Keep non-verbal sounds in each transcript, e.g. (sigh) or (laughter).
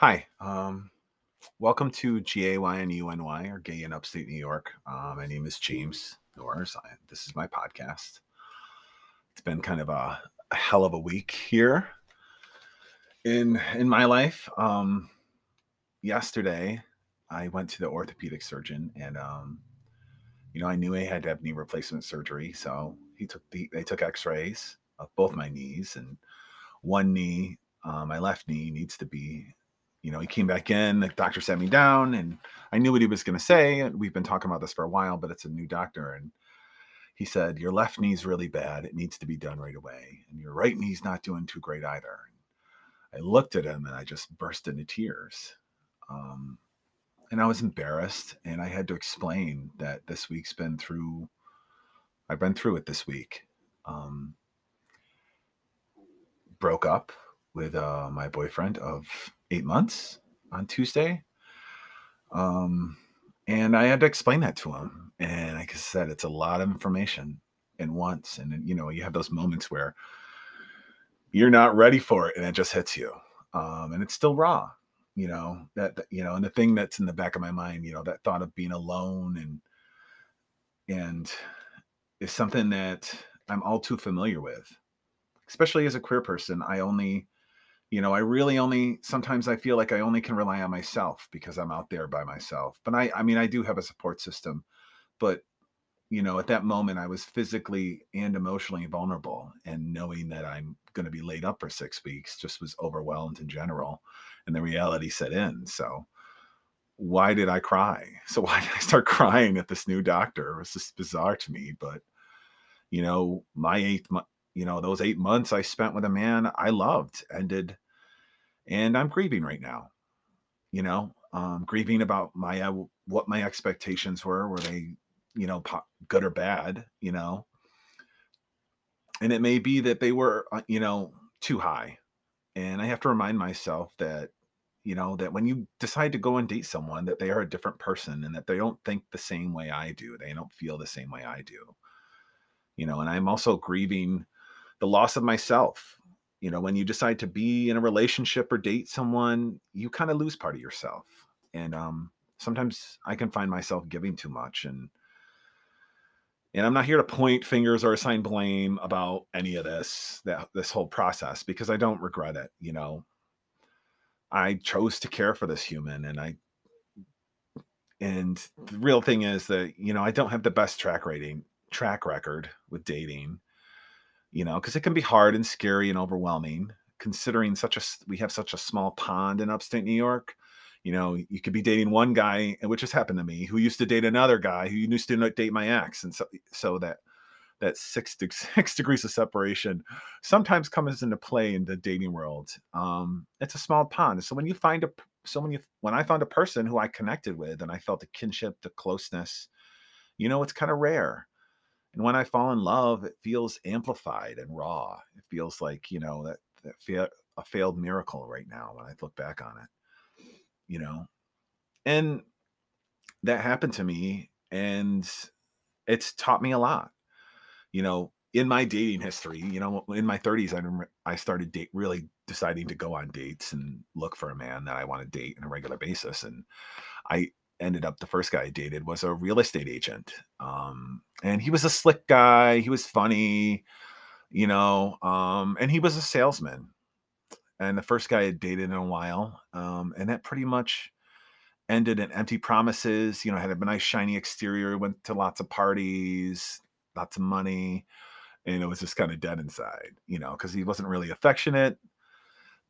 Hi, um, welcome to G-A-Y-N-U-N-Y or Gay in Upstate New York. Uh, my name is James Norris. I, this is my podcast. It's been kind of a, a hell of a week here in in my life. Um, yesterday, I went to the orthopedic surgeon, and um, you know, I knew I had to have knee replacement surgery, so he took the they took X-rays of both my knees, and one knee, uh, my left knee, needs to be you know, he came back in, the doctor sat me down and I knew what he was going to say. And we've been talking about this for a while, but it's a new doctor. And he said, Your left knee's really bad. It needs to be done right away. And your right knee's not doing too great either. I looked at him and I just burst into tears. Um, and I was embarrassed. And I had to explain that this week's been through, I've been through it this week. Um, broke up with uh, my boyfriend of eight months on Tuesday. Um, and I had to explain that to him. And like I said, it's a lot of information in once. And, you know, you have those moments where you're not ready for it and it just hits you. Um, and it's still raw, you know, that, that, you know, and the thing that's in the back of my mind, you know, that thought of being alone and, and is something that I'm all too familiar with, especially as a queer person. I only, you know i really only sometimes i feel like i only can rely on myself because i'm out there by myself but i i mean i do have a support system but you know at that moment i was physically and emotionally vulnerable and knowing that i'm going to be laid up for six weeks just was overwhelmed in general and the reality set in so why did i cry? (laughs) So why did i start crying at this new doctor? It was just bizarre to me but you know my eighth month you know those eight months i spent with a man i loved ended and i'm grieving right now you know um, grieving about my uh, what my expectations were were they you know good or bad you know? And it may be that they were uh, you know too high and i have to remind myself that you know that when you decide to go and date someone that they are a different person and that they don't think the same way i do they don't feel the same way i do you know and i'm also grieving the loss of myself. You know when you decide to be in a relationship or date someone you kind of lose part of yourself. And um sometimes i can find myself giving too much and and i'm not here to point fingers or assign blame about any of this that this whole process because i don't regret it you know. I chose to care for this human and i and the real thing is that you know i don't have the best track rating track record with dating you know, because it can be hard and scary and overwhelming considering such a we have such a small pond in upstate New York. You know, you could be dating one guy, which has happened to me, who used to date another guy who used to date my ex, and so so that that six (laughs) six degrees of separation sometimes comes into play in the dating world. Um, it's a small pond, so when you find a so when you when I found a person who I connected with and I felt the kinship, the closeness, you know, it's kind of rare and when I fall in love, it feels amplified and raw. It feels like, you know, that, that feel a failed miracle right now when I look back on it, you know, and that happened to me and it's taught me a lot, you know, in my dating history, you know, in my 30s, I remember I started date really deciding to go on dates and look for a man that I want to date on a regular basis. And I ended up the first guy I dated was a real estate agent. Um, and he was a slick guy. He was funny, you know, um, and he was a salesman. And the first guy I dated in a while. Um, and that pretty much ended in empty promises. You know, had a nice shiny exterior, went to lots of parties, lots of money. And it was just kind of dead inside, you know, because he wasn't really affectionate.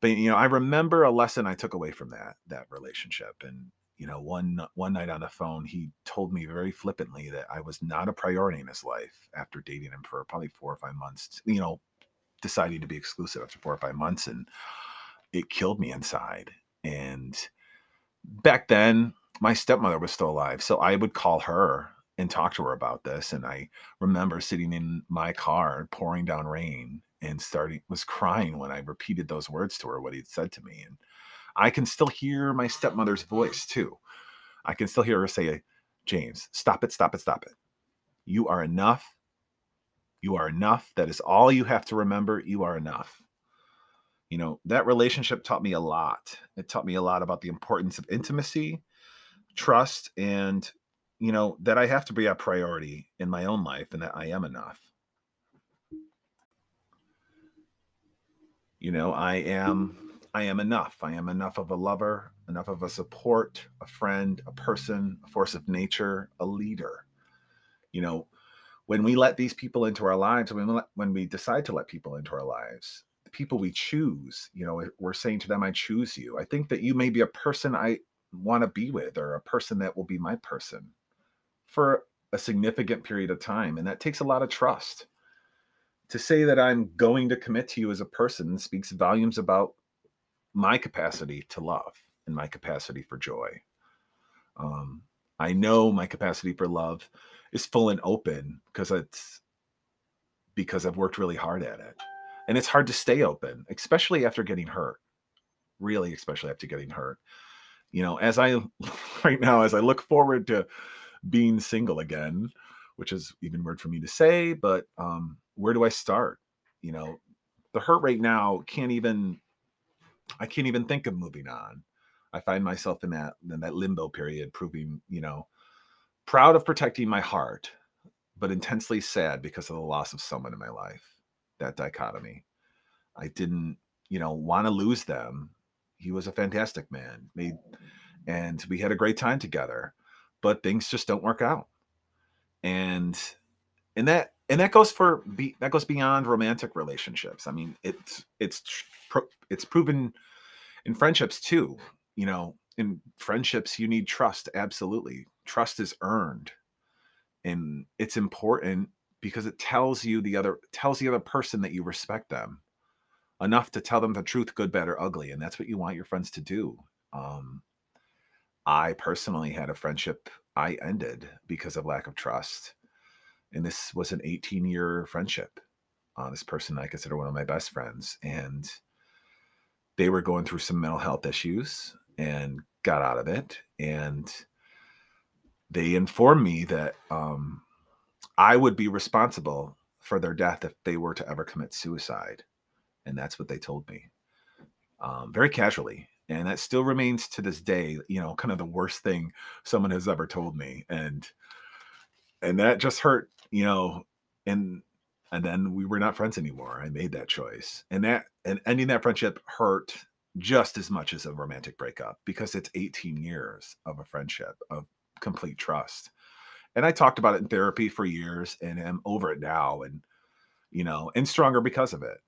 But you know, I remember a lesson I took away from that that relationship. And you know, one one night on the phone, he told me very flippantly that I was not a priority in his life after dating him for probably four or five months. You know, deciding to be exclusive after four or five months, and it killed me inside. And back then, my stepmother was still alive, so I would call her and talk to her about this. And I remember sitting in my car, pouring down rain, and starting was crying when I repeated those words to her, what he'd said to me, and I can still hear my stepmother's voice too. I can still hear her say, James, stop it, stop it, stop it. You are enough. You are enough. That is all you have to remember. You are enough. You know, that relationship taught me a lot. It taught me a lot about the importance of intimacy, trust, and, you know, that I have to be a priority in my own life and that I am enough. You know, I am I am enough. I am enough of a lover, enough of a support, a friend, a person, a force of nature, a leader. You know, when we let these people into our lives, when we, let, when we decide to let people into our lives, the people we choose, you know, we're saying to them, I choose you. I think that you may be a person I want to be with or a person that will be my person for a significant period of time. And that takes a lot of trust to say that I'm going to commit to you as a person speaks volumes about my capacity to love and my capacity for joy. Um, I know my capacity for love is full and open because it's because I've worked really hard at it. And it's hard to stay open, especially after getting hurt. Really, especially after getting hurt. You know, as I (laughs) right now, as I look forward to being single again, which is even weird for me to say, but um, where do I start? You know, the hurt right now can't even I can't even think of moving on. I find myself in that in that limbo period, proving, you know, proud of protecting my heart, but intensely sad because of the loss of someone in my life. That dichotomy. I didn't, you know, want to lose them. He was a fantastic man. Made and we had a great time together, but things just don't work out. And and that and that goes for be, that goes beyond romantic relationships. I mean, it's it's it's proven in friendships too. You know, in friendships you need trust. Absolutely, trust is earned, and it's important because it tells you the other tells the other person that you respect them enough to tell them the truth, good, bad, or ugly, and that's what you want your friends to do. Um, I personally had a friendship I ended because of lack of trust and this was an 18 year friendship. Uh, this person I consider one of my best friends, and they were going through some mental health issues and got out of it. And they informed me that um, I would be responsible for their death if they were to ever commit suicide. And that's what they told me um, very casually. And that still remains to this day, you know, kind of the worst thing someone has ever told me. And and that just hurt you know, and and then we were not friends anymore. I made that choice, and that and ending that friendship hurt just as much as a romantic breakup because it's 18 years of a friendship of complete trust. And I talked about it in therapy for years, and I'm over it now, and you know, and stronger because of it.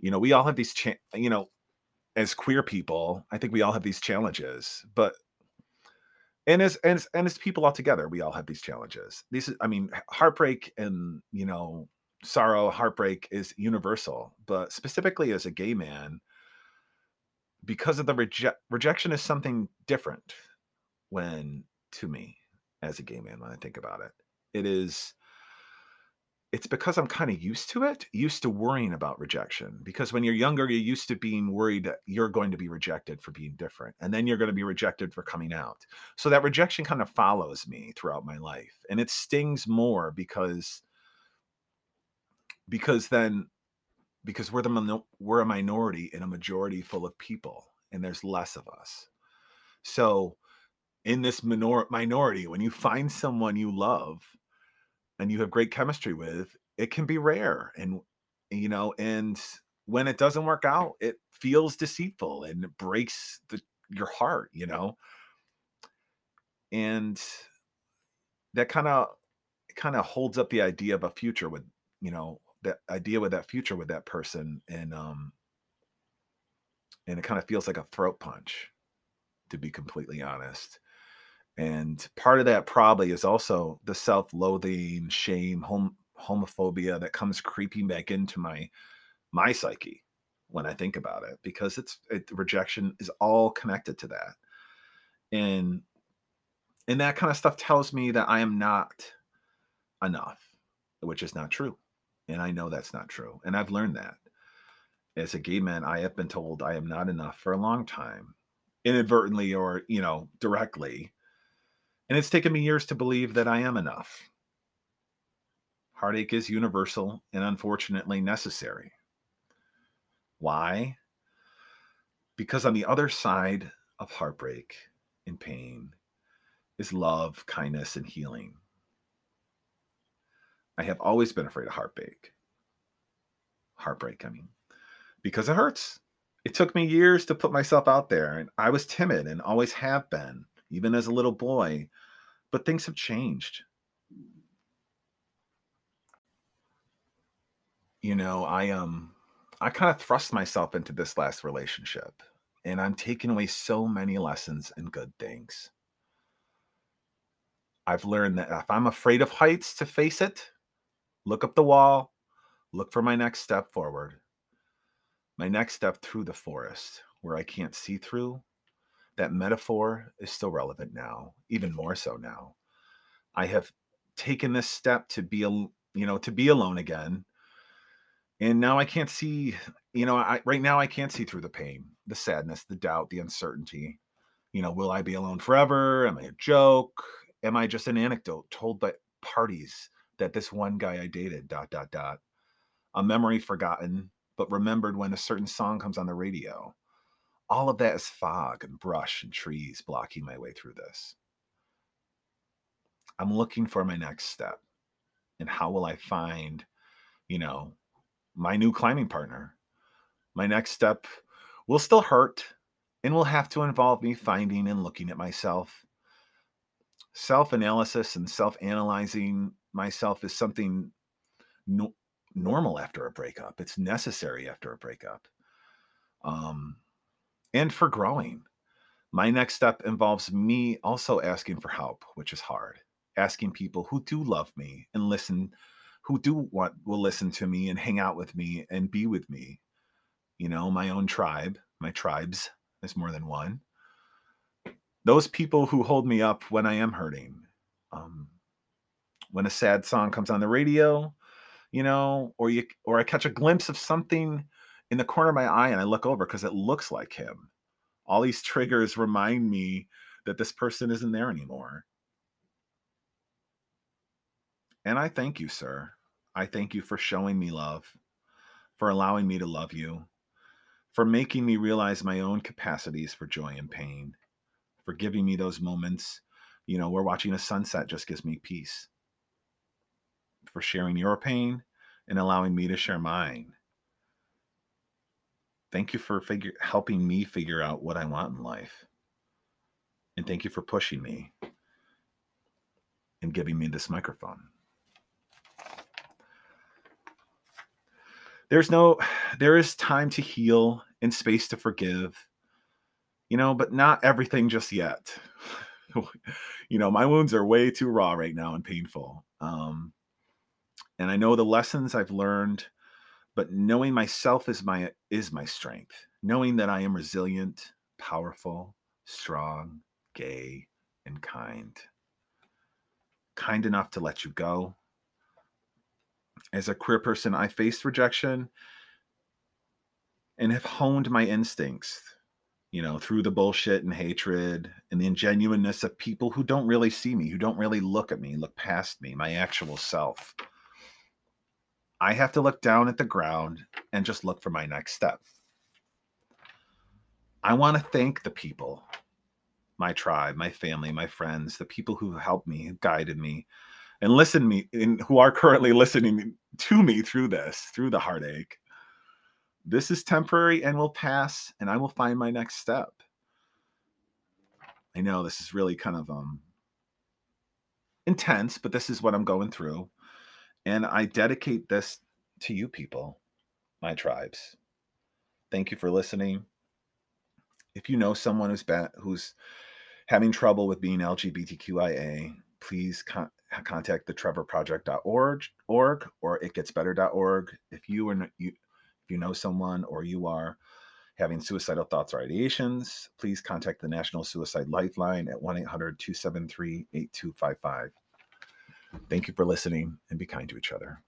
You know, we all have these, cha- you know, as queer people, I think we all have these challenges, but and as and as, and as people all together, we all have these challenges. These, I mean, heartbreak and you know, sorrow, heartbreak is universal, but specifically as a gay man, because of the reject rejection is something different when to me as a gay man when I think about it. It is it's because I'm kind of used to it, used to worrying about rejection. Because when you're younger, you're used to being worried that you're going to be rejected for being different. And then you're going to be rejected for coming out. So that rejection kind of follows me throughout my life. And it stings more because because then because we're the we're a minority in a majority full of people and there's less of us. So in this minor- minority when you find someone you love and you have great chemistry with, it can be rare. And, you know, and when it doesn't work out, it feels deceitful and it breaks the, your heart, you know? And that kind of, kind of holds up the idea of a future with, you know, that idea with that future with that person. And, um, and it kind of feels like a throat punch, to be completely honest. And part of that probably is also the self-loathing, shame, hom- homophobia that comes creeping back into my my psyche when I think about it, because it's it, rejection is all connected to that, and and that kind of stuff tells me that I am not enough, which is not true, and I know that's not true, and I've learned that. As a gay man, I have been told I am not enough for a long time, inadvertently or you know directly and it's taken me years to believe that I am enough. Heartache is universal and unfortunately necessary. Why? Because on the other side of heartbreak and pain is love, kindness, and healing. I have always been afraid of heartbreak. Heartbreak, I mean, because it hurts. It took me years to put myself out there, and I was timid and always have been, even as a little boy. But things have changed. You know, I um I kind of thrust myself into this last relationship, and I'm taking away so many lessons and good things. I've learned that if I'm afraid of heights to face it, look up the wall, look for my next step forward. My next step through the forest where I can't see through. That metaphor is still relevant now, even more so now. I have taken this step to be, you know, to be alone again. And now I can't see, you know, I, right now I can't see through the pain, the sadness, the doubt, the uncertainty. You know, will I be alone forever? Am I a joke? Am I just an anecdote told by parties that this one guy I dated, dot, dot, dot, a memory forgotten, but remembered when a certain song comes on the radio? All of that is fog and brush and trees blocking my way through this. I'm looking for my next step. And how will I find, you know, my new climbing partner? My next step will still hurt and will have to involve me finding and looking at myself. Self analysis and self analyzing myself is something no- normal after a breakup. It's necessary after a breakup. Um, and for growing. My next step involves me also asking for help, which is hard asking people who do love me and listen, who do want will listen to me and hang out with me and be with me. You know, my own tribe, my tribes, there's more than one. Those people who hold me up when I am hurting. Um, when a sad song comes on the radio, you know, or you or I catch a glimpse of something in the corner of my eye and I look over because it looks like him. All these triggers remind me that this person isn't there anymore. And I thank you, sir. I thank you for showing me love, for allowing me to love you, for making me realize my own capacities for joy and pain, for giving me those moments, you know, where watching a sunset just gives me peace, for sharing your pain and allowing me to share mine. Thank you for figure, helping me figure out what I want in life. And thank you for pushing me and giving me this microphone. there's no there is time to heal and space to forgive you know but not everything just yet (laughs) you know my wounds are way too raw right now and painful um and i know the lessons i've learned but knowing myself is my is my strength. Knowing that i am resilient powerful strong gay and kind. Kind enough to let you go. As a queer person, I faced rejection and have honed my instincts, you know, through the bullshit and hatred and the ingenuineness of people who don't really see me, who don't really look at me, look past me, my actual self. I have to look down at the ground and just look for my next step. I want to thank the people, my tribe, my family, my friends, the people who helped me, who guided me, and listen me and who are currently listening to me through this, through the heartache. This is temporary and will pass, and I will find my next step. I know this is really kind of um intense, but this is what I'm going through. And I dedicate this to you people, my tribes. Thank you for listening. If you know someone who's who's having trouble with being LGBTQIA, please con- contact the trevorproject.org org, or itgetsbetter.org if you are you if you know someone or you are having suicidal thoughts or ideations please contact the national suicide lifeline at 1-800-273-8255 thank you for listening and be kind to each other